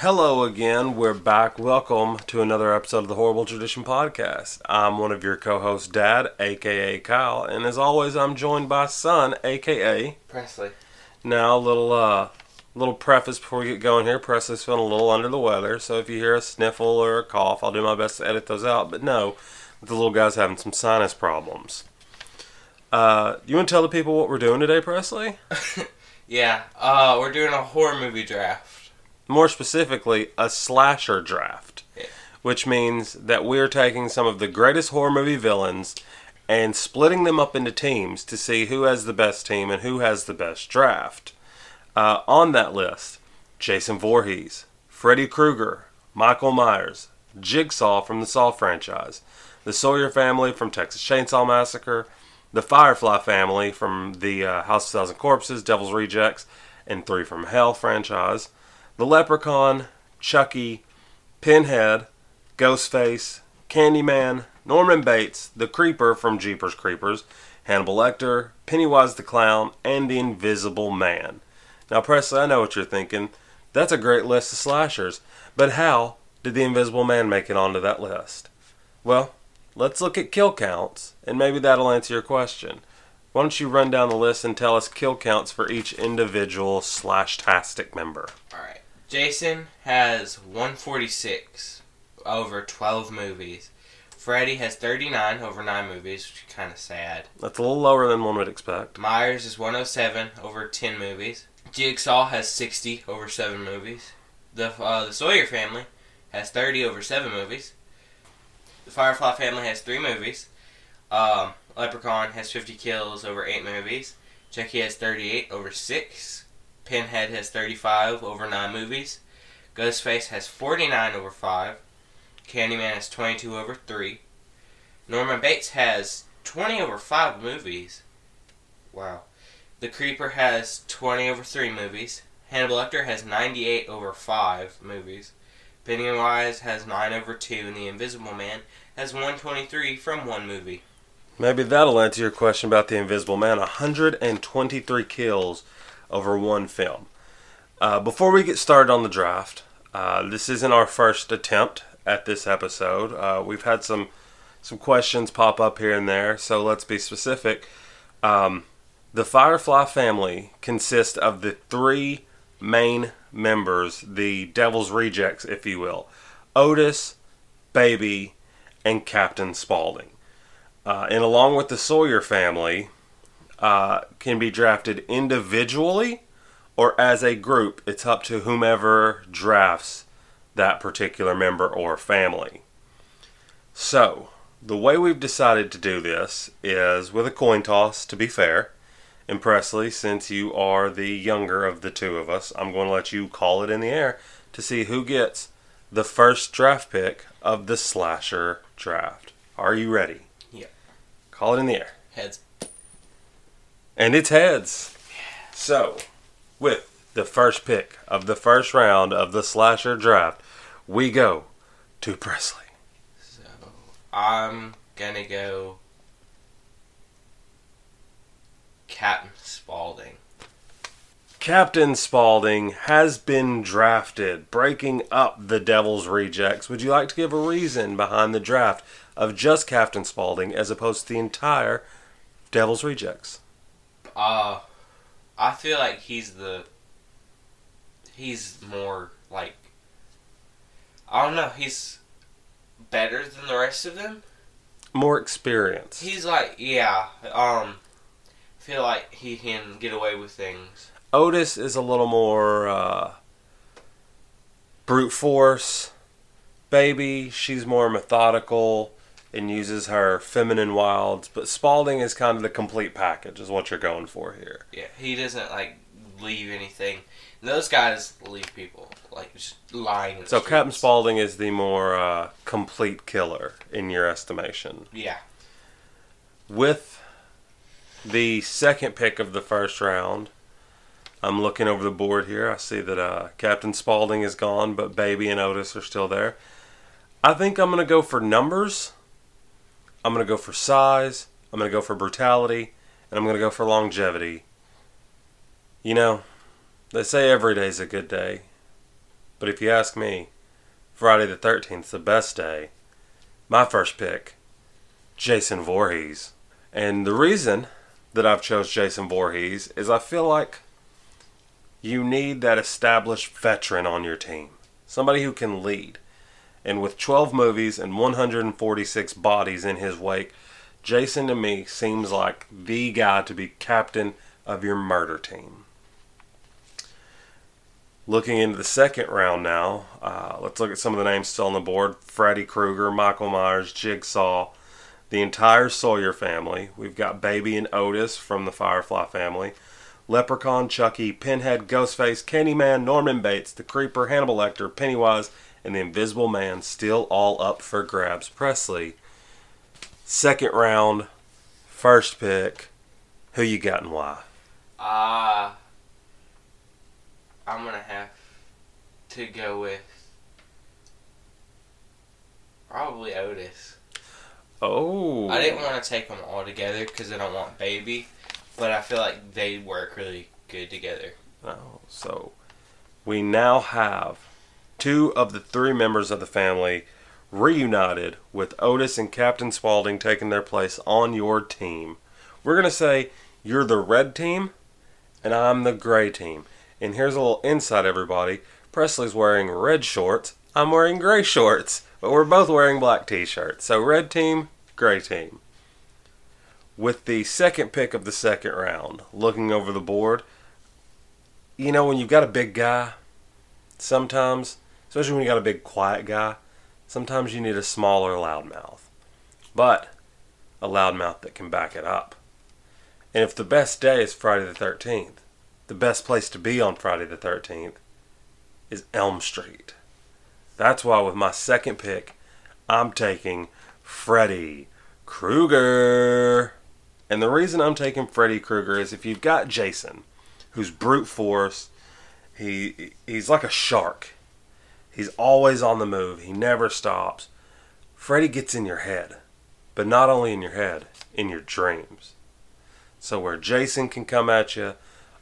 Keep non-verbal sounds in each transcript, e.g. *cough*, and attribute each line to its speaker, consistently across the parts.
Speaker 1: Hello again. We're back. Welcome to another episode of the Horrible Tradition Podcast. I'm one of your co-hosts, Dad, aka Kyle, and as always, I'm joined by Son, aka
Speaker 2: Presley.
Speaker 1: Now, a little uh, little preface before we get going here. Presley's feeling a little under the weather, so if you hear a sniffle or a cough, I'll do my best to edit those out. But no, the little guy's having some sinus problems. Uh, you want to tell the people what we're doing today, Presley? *laughs*
Speaker 2: Yeah, uh, we're doing a horror movie draft.
Speaker 1: More specifically, a slasher draft, which means that we're taking some of the greatest horror movie villains and splitting them up into teams to see who has the best team and who has the best draft. Uh, on that list, Jason Voorhees, Freddy Krueger, Michael Myers, Jigsaw from the Saw franchise, the Sawyer family from Texas Chainsaw Massacre, the Firefly family from the uh, House of Thousand Corpses, Devil's Rejects, and Three from Hell franchise, the Leprechaun, Chucky, Pinhead, Ghostface, Candyman, Norman Bates, the Creeper from Jeepers Creepers, Hannibal Lecter, Pennywise the Clown, and the Invisible Man. Now, Presley, I know what you're thinking. That's a great list of slashers, but how did the Invisible Man make it onto that list? Well, let's look at kill counts, and maybe that'll answer your question. Why don't you run down the list and tell us kill counts for each individual slash tastic member?
Speaker 2: Alright. Jason has 146 over 12 movies. Freddy has 39 over 9 movies, which is kind of sad.
Speaker 1: That's a little lower than one would expect.
Speaker 2: Myers is 107 over 10 movies. Jigsaw has 60 over 7 movies. The, uh, the Sawyer family has 30 over 7 movies. The Firefly family has 3 movies. Um, Leprechaun has 50 kills over 8 movies. Chucky has 38 over 6. Pinhead has 35 over 9 movies. Ghostface has 49 over 5. Candyman has 22 over 3. Norman Bates has 20 over 5 movies. Wow. The Creeper has 20 over 3 movies. Hannibal Lecter has 98 over 5 movies. Pennywise has 9 over 2, and The Invisible Man has 123 from 1 movie.
Speaker 1: Maybe that'll answer your question about the Invisible Man. 123 kills over one film. Uh, before we get started on the draft, uh, this isn't our first attempt at this episode. Uh, we've had some some questions pop up here and there, so let's be specific. Um, the Firefly family consists of the three main members, the Devil's Rejects, if you will Otis, Baby, and Captain Spaulding. Uh, and along with the Sawyer family, uh, can be drafted individually or as a group. It's up to whomever drafts that particular member or family. So, the way we've decided to do this is with a coin toss, to be fair. And Presley, since you are the younger of the two of us, I'm going to let you call it in the air to see who gets the first draft pick of the slasher draft. Are you ready?
Speaker 2: Yeah.
Speaker 1: Call it in the air.
Speaker 2: Heads.
Speaker 1: And it's heads. So, with the first pick of the first round of the slasher draft, we go to Presley.
Speaker 2: So, I'm gonna go. Captain Spaulding.
Speaker 1: Captain Spaulding has been drafted, breaking up the Devil's Rejects. Would you like to give a reason behind the draft of just Captain Spaulding as opposed to the entire Devil's Rejects?
Speaker 2: Uh, I feel like he's the. He's more like. I don't know. He's better than the rest of them.
Speaker 1: More experience.
Speaker 2: He's like, yeah. Um, I feel like he can get away with things.
Speaker 1: Otis is a little more uh, brute force. Baby, she's more methodical and uses her feminine wilds. But Spaulding is kind of the complete package, is what you're going for here.
Speaker 2: Yeah, he doesn't like leave anything. Those guys leave people like just lying. in the
Speaker 1: So Captain
Speaker 2: streets.
Speaker 1: Spaulding is the more uh, complete killer in your estimation.
Speaker 2: Yeah.
Speaker 1: With the second pick of the first round, I'm looking over the board here. I see that uh, Captain Spaulding is gone, but Baby and Otis are still there. I think I'm going to go for numbers. I'm going to go for size. I'm going to go for brutality. And I'm going to go for longevity. You know, they say every day's a good day. But if you ask me, Friday the 13th is the best day. My first pick, Jason Voorhees. And the reason that I've chose Jason Voorhees is I feel like you need that established veteran on your team. Somebody who can lead. And with 12 movies and 146 bodies in his wake, Jason to me seems like the guy to be captain of your murder team. Looking into the second round now, uh, let's look at some of the names still on the board Freddy Krueger, Michael Myers, Jigsaw, the entire Sawyer family. We've got Baby and Otis from the Firefly family. Leprechaun, Chucky, Pinhead, Ghostface, Candyman, Norman Bates, The Creeper, Hannibal Lecter, Pennywise, and the Invisible Man still all up for grabs. Presley, second round, first pick. Who you got and why?
Speaker 2: Ah, uh, I'm gonna have to go with probably Otis.
Speaker 1: Oh,
Speaker 2: I didn't want to take them all together because I don't want baby, but I feel like they work really good together.
Speaker 1: Oh, so we now have two of the three members of the family reunited with Otis and Captain Spaulding taking their place on your team. We're going to say you're the red team and I'm the gray team. And here's a little insight, everybody. Presley's wearing red shorts. I'm wearing gray shorts, but we're both wearing black t shirts. So, red team, gray team. With the second pick of the second round, looking over the board, you know, when you've got a big guy, sometimes, especially when you got a big quiet guy, sometimes you need a smaller loudmouth. But a loudmouth that can back it up. And if the best day is Friday the 13th, the best place to be on Friday the 13th is Elm Street. That's why, with my second pick, I'm taking Freddy Krueger. And the reason I'm taking Freddy Krueger is if you've got Jason, who's brute force, he he's like a shark. He's always on the move. He never stops. Freddy gets in your head, but not only in your head, in your dreams. So where Jason can come at you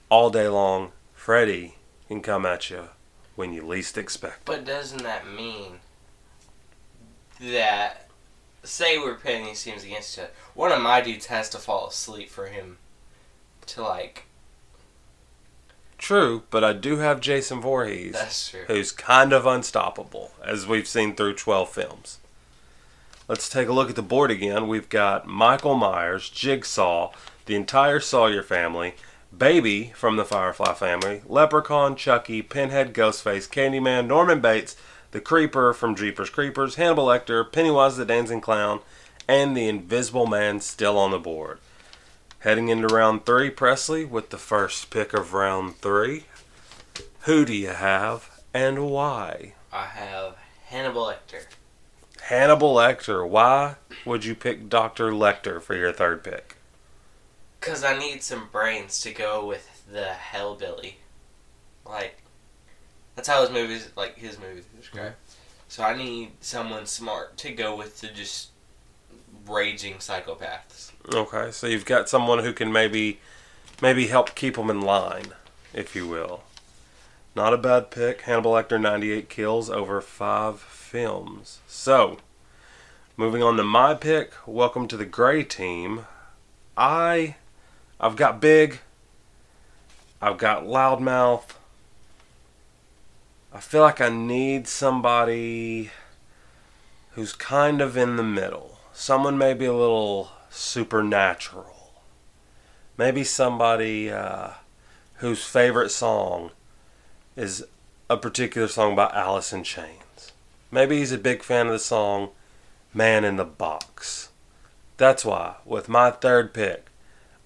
Speaker 1: all day long, Freddy can come at you when you least expect.
Speaker 2: But doesn't that mean that say we're pitting these teams against each other, one of my dudes has to fall asleep for him to like
Speaker 1: True, but I do have Jason Voorhees,
Speaker 2: That's true.
Speaker 1: who's kind of unstoppable, as we've seen through 12 films. Let's take a look at the board again. We've got Michael Myers, Jigsaw, the entire Sawyer family, Baby from the Firefly family, Leprechaun, Chucky, Pinhead, Ghostface, Candyman, Norman Bates, the Creeper from Jeepers Creepers, Hannibal Lecter, Pennywise the Dancing Clown, and the Invisible Man still on the board. Heading into round three, Presley, with the first pick of round three. Who do you have and why?
Speaker 2: I have Hannibal Lecter.
Speaker 1: Hannibal Lecter. Why would you pick Dr. Lecter for your third pick?
Speaker 2: Cause I need some brains to go with the Hellbilly. Like, that's how his movies, like his movies, described. Mm-hmm. So I need someone smart to go with the just raging psychopaths.
Speaker 1: Okay, so you've got someone who can maybe maybe help keep them in line, if you will. Not a bad pick. Hannibal Lecter, 98 kills over five films. So, moving on to my pick. Welcome to the Gray Team. I, I've got big. I've got loudmouth. I feel like I need somebody who's kind of in the middle. Someone maybe a little supernatural. Maybe somebody uh, whose favorite song is a particular song by Alice in Chains. Maybe he's a big fan of the song Man in the Box. That's why, with my third pick,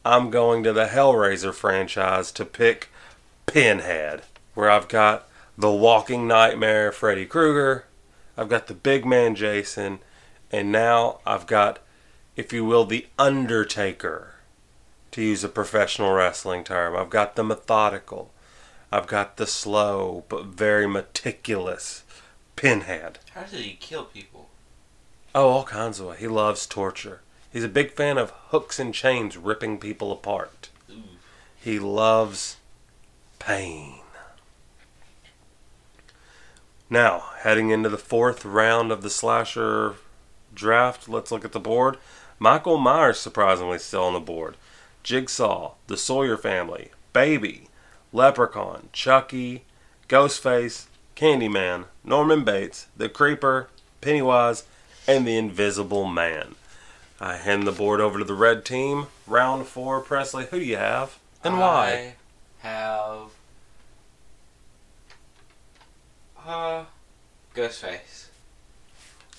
Speaker 1: I'm going to the Hellraiser franchise to pick Pinhead, where I've got the Walking Nightmare Freddy Krueger, I've got the Big Man Jason, and now I've got, if you will, the Undertaker, to use a professional wrestling term. I've got the methodical, I've got the slow but very meticulous Pinhead.
Speaker 2: How does he kill people?
Speaker 1: Oh, all kinds of ways. He loves torture. He's a big fan of hooks and chains ripping people apart.
Speaker 2: Ooh.
Speaker 1: He loves pain. Now, heading into the fourth round of the slasher draft, let's look at the board. Michael Myers surprisingly still on the board. Jigsaw, the Sawyer family, Baby, Leprechaun, Chucky, Ghostface, Candyman, Norman Bates, The Creeper, Pennywise, and the Invisible Man. I hand the board over to the red team. Round four, Presley. Who do you have, and why?
Speaker 2: I have uh Ghostface.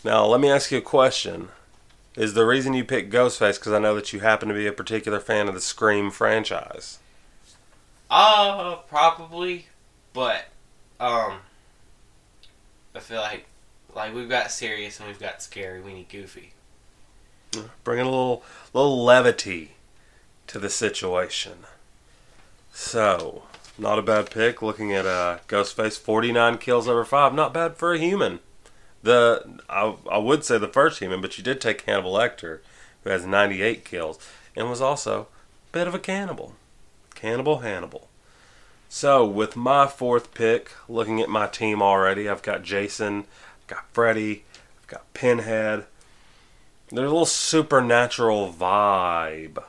Speaker 1: Now, let me ask you a question. Is the reason you picked Ghostface because I know that you happen to be a particular fan of the Scream franchise?
Speaker 2: Uh, probably, but um, I feel like like we've got serious and we've got scary. We need goofy.
Speaker 1: Bringing a little little levity to the situation. So, not a bad pick. Looking at uh, Ghostface, 49 kills over five. Not bad for a human. The I, I would say the first human, but you did take Hannibal Lecter, who has 98 kills, and was also a bit of a cannibal. Cannibal Hannibal. So, with my fourth pick, looking at my team already, I've got Jason, I've got Freddy, I've got Pinhead. There's a little supernatural vibe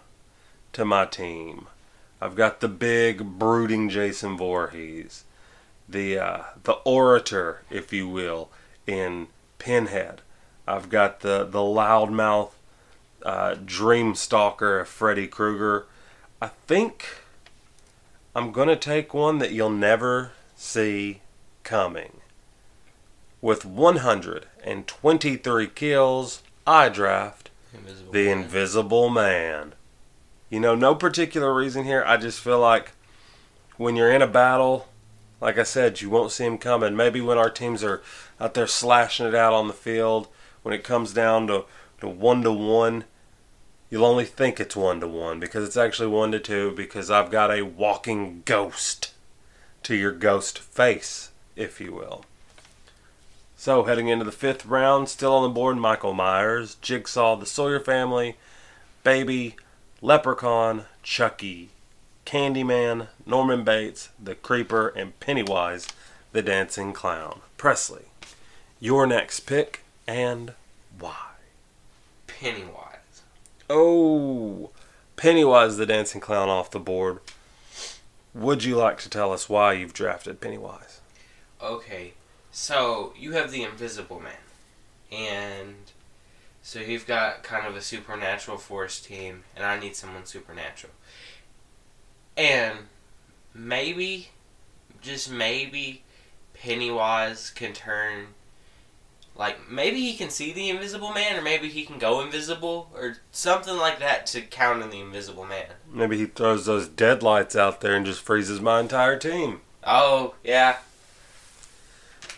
Speaker 1: to my team. I've got the big, brooding Jason Voorhees, the uh, the orator, if you will, in Pinhead. I've got the the loudmouth uh, dream stalker of Freddy Krueger. I think I'm gonna take one that you'll never see coming. With 123 kills, I draft
Speaker 2: Invisible
Speaker 1: the
Speaker 2: Man.
Speaker 1: Invisible Man. You know, no particular reason here. I just feel like when you're in a battle, like I said, you won't see him coming. Maybe when our teams are out there slashing it out on the field, when it comes down to, to one to one, you'll only think it's one to one because it's actually one to two because I've got a walking ghost to your ghost face, if you will. So, heading into the fifth round, still on the board, Michael Myers, Jigsaw, the Sawyer family, Baby, Leprechaun, Chucky, Candyman, Norman Bates, the Creeper, and Pennywise, the Dancing Clown. Presley, your next pick and why?
Speaker 2: Pennywise.
Speaker 1: Oh, Pennywise, the Dancing Clown off the board. Would you like to tell us why you've drafted Pennywise?
Speaker 2: Okay, so you have the Invisible Man, and so you've got kind of a supernatural force team, and I need someone supernatural. And maybe, just maybe, Pennywise can turn. Like, maybe he can see the Invisible Man, or maybe he can go invisible, or something like that to count counter the Invisible Man.
Speaker 1: Maybe he throws those deadlights out there and just freezes my entire team.
Speaker 2: Oh, yeah.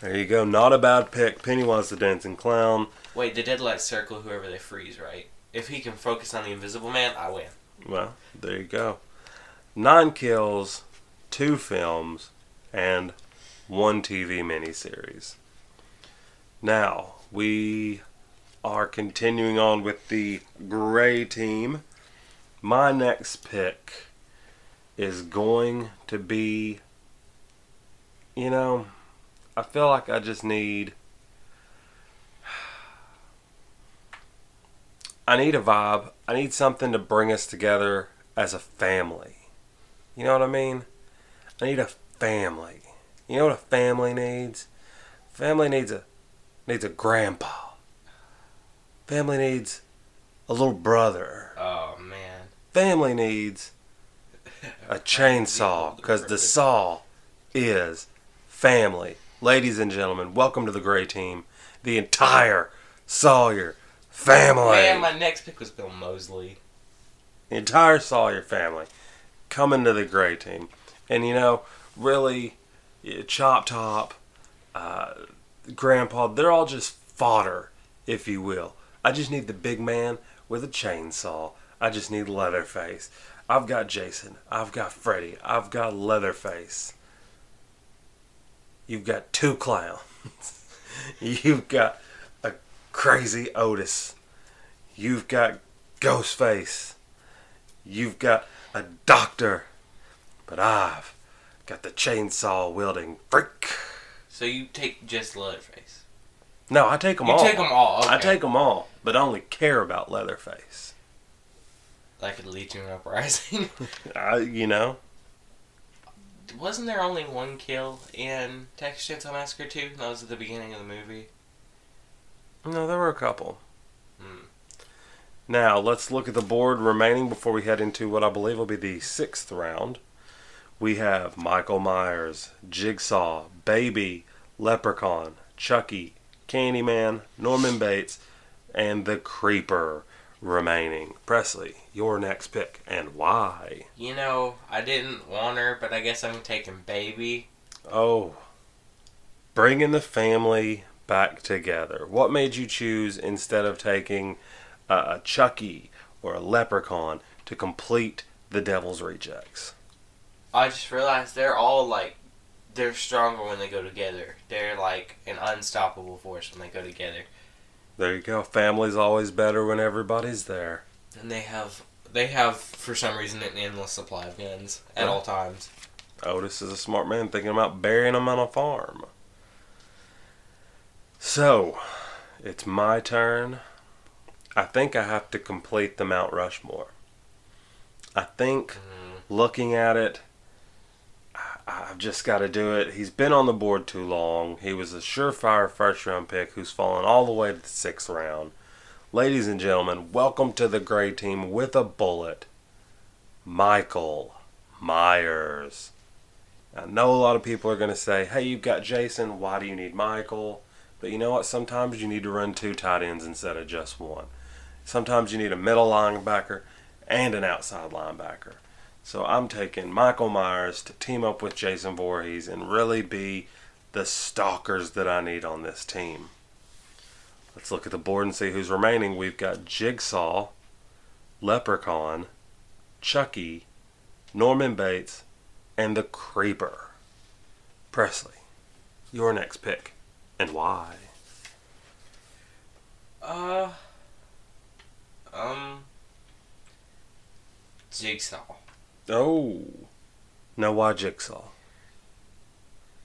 Speaker 1: There you go. Not a bad pick. Pennywise the Dancing Clown.
Speaker 2: Wait, the deadlights circle whoever they freeze, right? If he can focus on the Invisible Man, I win.
Speaker 1: Well, there you go. Nine kills, two films, and one TV miniseries. Now, we are continuing on with the gray team. My next pick is going to be, you know, I feel like I just need. I need a vibe. I need something to bring us together as a family. You know what I mean? I need a family. You know what a family needs? Family needs a needs a grandpa. Family needs a little brother.
Speaker 2: Oh man.
Speaker 1: Family needs a *laughs* chainsaw because the saw is family. Ladies and gentlemen, welcome to the Gray Team, the entire Sawyer family.
Speaker 2: Man, my next pick was Bill Moseley.
Speaker 1: the entire Sawyer family coming to the Gray team. And you know, really, yeah, Chop Top, uh, Grandpa, they're all just fodder, if you will. I just need the big man with a chainsaw. I just need Leatherface. I've got Jason. I've got Freddy. I've got Leatherface. You've got two clowns. *laughs* You've got a crazy Otis. You've got Ghostface. You've got a doctor. But I've got the chainsaw wielding freak.
Speaker 2: So you take just Leatherface.
Speaker 1: No, I take them
Speaker 2: You
Speaker 1: all.
Speaker 2: You take them all. Okay.
Speaker 1: I take them all, but I only care about Leatherface.
Speaker 2: like a Legion Uprising. *laughs*
Speaker 1: I, you know,
Speaker 2: Wasn't there only one kill in Texas Chainsaw Massacre 2? That was at the beginning of the movie.
Speaker 1: no, there were a couple.
Speaker 2: Hmm.
Speaker 1: Now let's look at the board remaining before we head into what I believe will be the sixth round. We have Michael Myers, Jigsaw, Baby, Leprechaun, Chucky, Candyman, Norman Bates, and the Creeper remaining. Presley, your next pick and why?
Speaker 2: You know, I didn't want her, but I guess I'm taking Baby.
Speaker 1: Oh, bringing the family back together. What made you choose instead of taking uh, a Chucky or a Leprechaun to complete the Devil's Rejects?
Speaker 2: I just realized they're all like, they're stronger when they go together. They're like an unstoppable force when they go together.
Speaker 1: There you go. Family's always better when everybody's there.
Speaker 2: And they have, they have for some reason an endless supply of guns at
Speaker 1: Yeah.
Speaker 2: all times.
Speaker 1: Otis is a smart man thinking about burying them on a farm. So, it's my turn. I think I have to complete the Mount Rushmore. I think
Speaker 2: Mm,
Speaker 1: looking at it, I've just got to do it. He's been on the board too long. He was a surefire first round pick who's fallen all the way to the sixth round. Ladies and gentlemen, welcome to the gray team with a bullet, Michael Myers. I know a lot of people are going to say, hey, you've got Jason. Why do you need Michael? But you know what? Sometimes you need to run two tight ends instead of just one. Sometimes you need a middle linebacker and an outside linebacker. So I'm taking Michael Myers to team up with Jason Voorhees and really be the stalkers that I need on this team. Let's look at the board and see who's remaining. We've got Jigsaw, Leprechaun, Chucky, Norman Bates, and the Creeper. Presley, your next pick. And why?
Speaker 2: Uh, um, Jigsaw.
Speaker 1: Oh. Now why Jigsaw?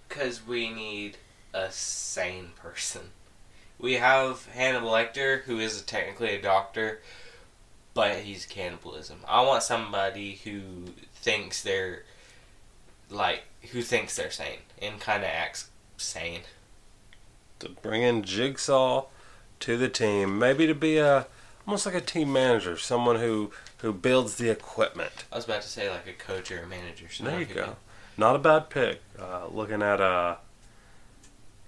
Speaker 2: Because we need a sane person. We have Hannibal Lecter, who is technically a doctor, but he's cannibalism. I want somebody who thinks they're like who thinks they're sane and kind of acts sane.
Speaker 1: To bring in Jigsaw to the team, maybe to be a almost like a team manager, someone who who builds the equipment.
Speaker 2: I was about to say like a coach or a manager. So
Speaker 1: There you go. Not a bad pick. Uh, looking at uh,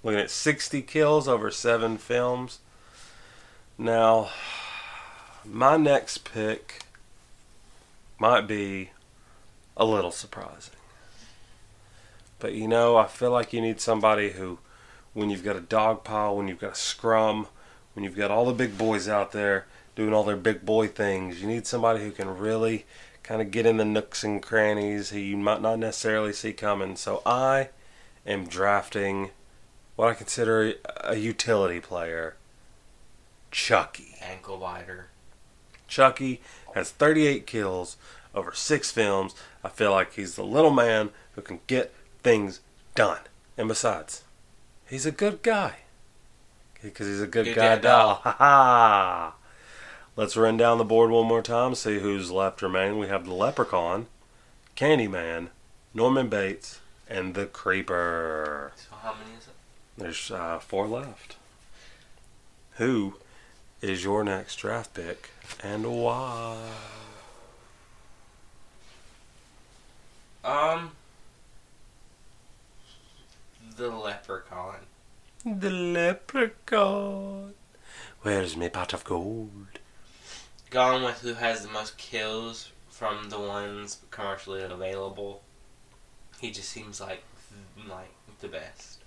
Speaker 1: looking at 60 kills over seven films. Now, my next pick might be a little surprising, but you know, I feel like you need somebody who, when you've got a dog pile, when you've got a scrum, when you've got all the big boys out there doing all their big boy things, you need somebody who can really kind of get in the nooks and crannies who you might not necessarily see coming. So I am drafting what I consider a utility player, Chucky.
Speaker 2: Ankle biter.
Speaker 1: Chucky has 38 kills over six films. I feel like he's the little man who can get things done. And besides, he's a good guy. Because he's a good,
Speaker 2: Good
Speaker 1: guy doll. Ha ha! Let's run down the board one more time, see who's left remaining. We have the Leprechaun, Candyman, Norman Bates, and the Creeper.
Speaker 2: So how many is it?
Speaker 1: There's uh, four left. Who is your next draft pick and why?
Speaker 2: Um, the leprechaun.
Speaker 1: The leprechaun. Where's my pot of gold?
Speaker 2: Gone with who has the most kills from the ones commercially available. He just seems like like the best.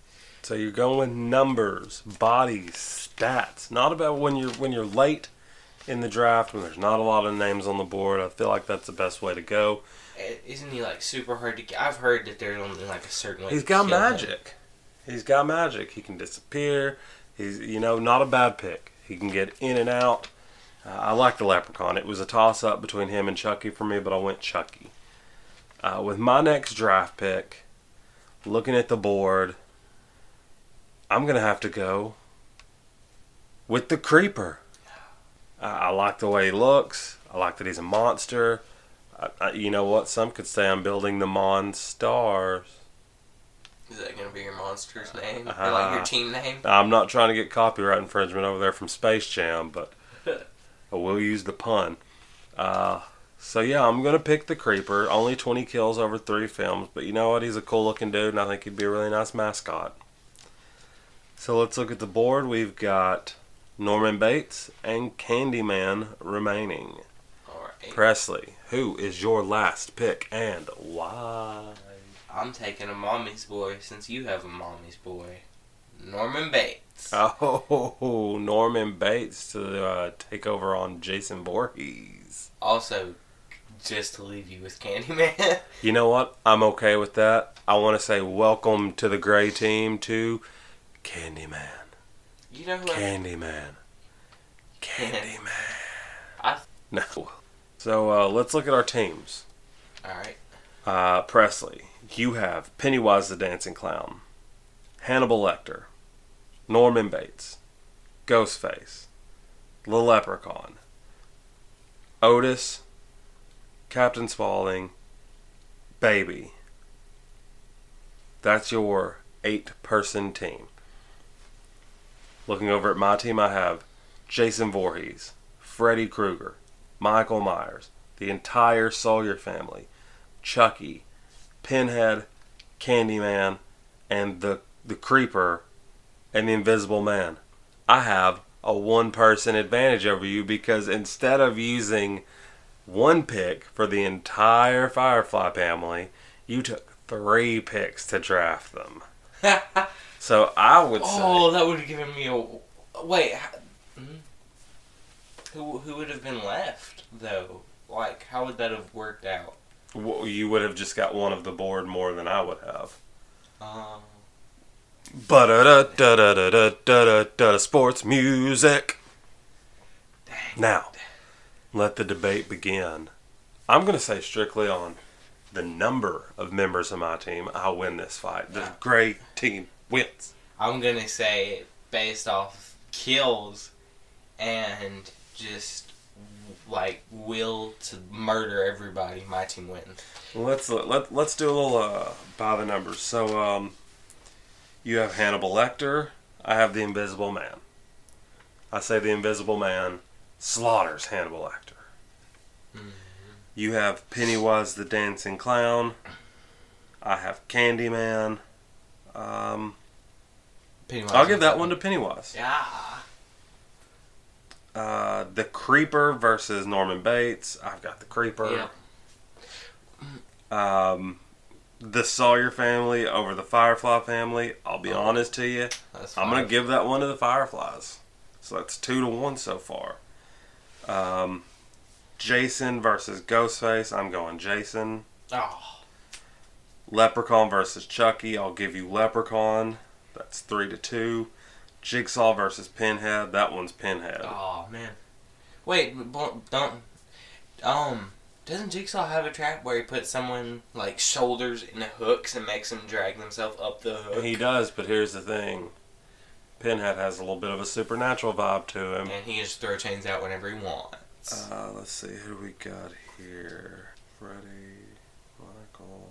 Speaker 1: So you're going with numbers, bodies, stats. Not about when you're when you're late in the draft when there's not a lot of names on the board. I feel like that's the best way to go.
Speaker 2: Eh, Isn't he like super hard to get? I've heard that there's only like a certain way.
Speaker 1: He's
Speaker 2: to
Speaker 1: got
Speaker 2: kill him.
Speaker 1: magic. He's got magic. He can disappear. He's you know not a bad pick. He can get in and out. Uh, I like the leprechaun. It was a toss up between him and Chucky for me, but I went Chucky. Uh, with my next draft pick, looking at the board, I'm gonna have to go with the creeper. I, I like the way he looks. I like that he's a monster. I, I, you know what? Some could say I'm building the Monstars.
Speaker 2: Is that gonna be your monster's name?
Speaker 1: Uh,
Speaker 2: like your team name?
Speaker 1: I'm not trying to get copyright infringement over there from Space Jam, but I will use the pun. Uh, so yeah, I'm gonna pick the creeper. Only 20 kills over three films, but you know what? He's a cool looking dude, and I think he'd be a really nice mascot. So let's look at the board. We've got Norman Bates and Candyman remaining.
Speaker 2: Alright.
Speaker 1: Presley, who is your last pick and why?
Speaker 2: I'm taking a mommy's boy since you have a mommy's boy. Norman Bates. *laughs*
Speaker 1: Oh, Norman Bates to uh, take over on Jason Voorhees.
Speaker 2: Also, just to leave you with Candyman. *laughs*
Speaker 1: You know what? I'm okay with that. I want to say welcome to the gray team to Candyman.
Speaker 2: you know who I,
Speaker 1: Candyman. Candyman.
Speaker 2: I- *laughs*
Speaker 1: No. So uh, let's look at our teams.
Speaker 2: Alright.
Speaker 1: Uh, Presley, you have Pennywise the Dancing Clown, Hannibal Lecter, Norman Bates, Ghostface, the Leprechaun, Otis, Captain Spaulding, Baby. That's your eight person team. Looking over at my team, I have Jason Voorhees, Freddy Krueger, Michael Myers, the entire Sawyer family, Chucky, Pinhead, Candyman, and the the Creeper, and the Invisible Man. I have a one person advantage over you because instead of using one pick for the entire Firefly family, you took three picks to draft them. *laughs* So I would say
Speaker 2: oh, that would have given me a. Wait. hmm? Who, who would have been left, though? Like, how would that have worked out?
Speaker 1: w- you would have just got one of the board more than I would have.
Speaker 2: Um,
Speaker 1: Da da da da da da da sports music.
Speaker 2: Dang.
Speaker 1: Now, let the debate begin. I'm going to say strictly on the number of members of my team. I'll win this fight. The great team wins.
Speaker 2: I'm going to say based off kills and just like will to murder everybody, my team wins.
Speaker 1: Let's let, let's do a little uh, by the numbers. So um you have Hannibal Lecter. I have the Invisible Man. I say the Invisible Man slaughters Hannibal Lecter. You have Pennywise the Dancing Clown. I have Candyman. Um,
Speaker 2: Pennywise
Speaker 1: I'll give that one to Pennywise.
Speaker 2: Yeah.
Speaker 1: Uh, the Creeper versus Norman Bates. I've got the Creeper.
Speaker 2: Yeah.
Speaker 1: Um, the Sawyer family over the Firefly family. I'll be
Speaker 2: Oh.
Speaker 1: honest to you. I'm gonna give that one to the Fireflies. So that's two to one so far. Um, Jason versus Ghostface. I'm going Jason.
Speaker 2: Oh,
Speaker 1: Leprechaun versus Chucky. I'll give you Leprechaun. That's three to two. Jigsaw versus Pinhead. That one's Pinhead.
Speaker 2: oh man. Wait, don't um. Doesn't Jigsaw have a trap where he puts someone like shoulders in the hooks and makes them drag themselves up the hook?
Speaker 1: He does, but here's the thing. Pinhead has a little bit of a supernatural vibe to him.
Speaker 2: and he just throw chains out whenever he wants.
Speaker 1: Uh, let's see who we got here. Freddy, Michael.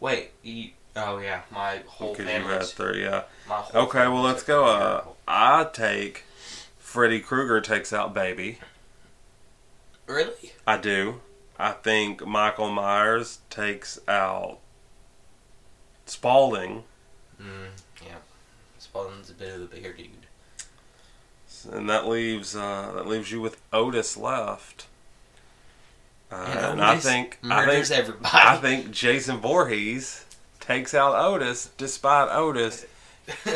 Speaker 2: Wait, you, oh yeah, my whole
Speaker 1: Because you had
Speaker 2: family.
Speaker 1: three, yeah.
Speaker 2: My whole
Speaker 1: Okay, well let's go. Uh. I take Freddy Krueger takes out Baby.
Speaker 2: really?
Speaker 1: I do. I think Michael Myers takes out Spaulding,
Speaker 2: Mm, yeah. Spaulding's a bit of a bigger dude.
Speaker 1: and that leaves uh, that leaves you with Otis left. Uh,
Speaker 2: And
Speaker 1: and I think I think
Speaker 2: everybody.
Speaker 1: I think Jason Voorhees takes out Otis, despite Otis *laughs*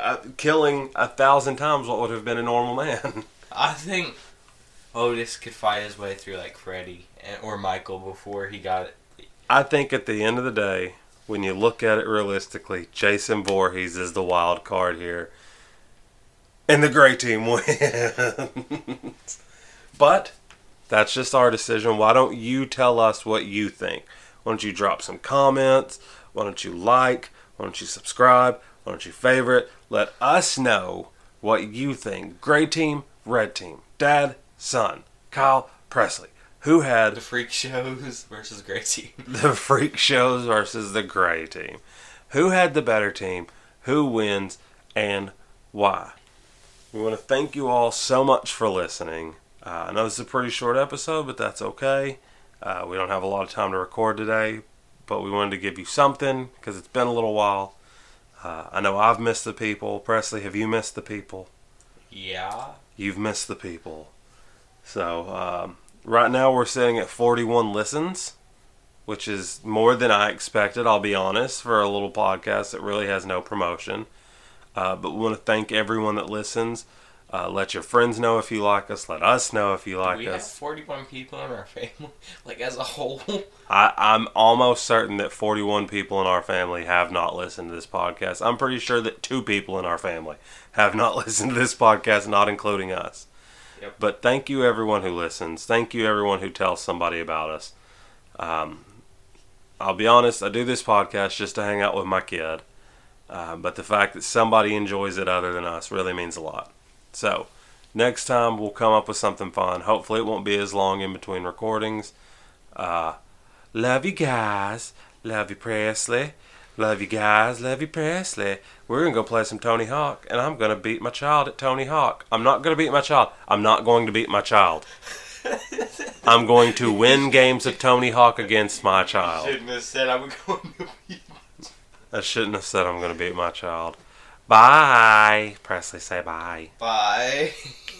Speaker 1: uh, killing a thousand times what would have been a normal man.
Speaker 2: I think Otis could fight his way through like Freddy and, or Michael before he got it.
Speaker 1: I think at the end of the day, when you look at it realistically, Jason Voorhees is the wild card here. And the gray team *laughs* wins. but that's just our decision. Why don't you tell us what you think? Why don't you drop some comments? Why don't you like? Why don't you subscribe? Why don't you favorite? Let us know what you think. Gray team, red team, dad, son, Kyle, Presley. Who had
Speaker 2: The freak shows versus Gray Team. *laughs*
Speaker 1: the freak shows versus the gray team? Who had the better team? Who wins and why? We want to thank you all so much for listening. Uh, I know this is a pretty short episode, but that's okay. Uh, we don't have a lot of time to record today, but we wanted to give you something because it's been a little while. Uh, I know I've missed the people. Presley, have you missed the people?
Speaker 2: Yeah.
Speaker 1: You've missed the people. So, um, right now we're sitting at 41 listens, which is more than I expected, I'll be honest, for a little podcast that really has no promotion. Uh, but we want to thank everyone that listens. Uh, let your friends know if you like us. Let us know if you like us.
Speaker 2: we have 41 people in our family, *laughs* like as a whole.
Speaker 1: I, I'm almost certain that 41 people in our family have not listened to this podcast. I'm pretty sure that two people in our family have not *laughs* listened to this podcast, not including us. But thank you, everyone who listens. Thank you, everyone who tells somebody about us. Um, I'll be honest, I do this podcast just to hang out with my kid. Uh, but the fact that somebody enjoys it other than us really means a lot. So, next time we'll come up with something fun. Hopefully, it won't be as long in between recordings. Uh, love you guys. Love you, Presley. Love you guys. Love you, Presley. We're going to go play some Tony Hawk, and I'm going to beat my child at Tony Hawk. I'm not going to beat my child. I'm not going to beat my child. *laughs* I'm going to win games of Tony Hawk against my child.
Speaker 2: Shouldn't have said I'm going to be.
Speaker 1: I shouldn't have said I'm going to beat my child. Bye. Presley, say bye.
Speaker 2: Bye. *laughs*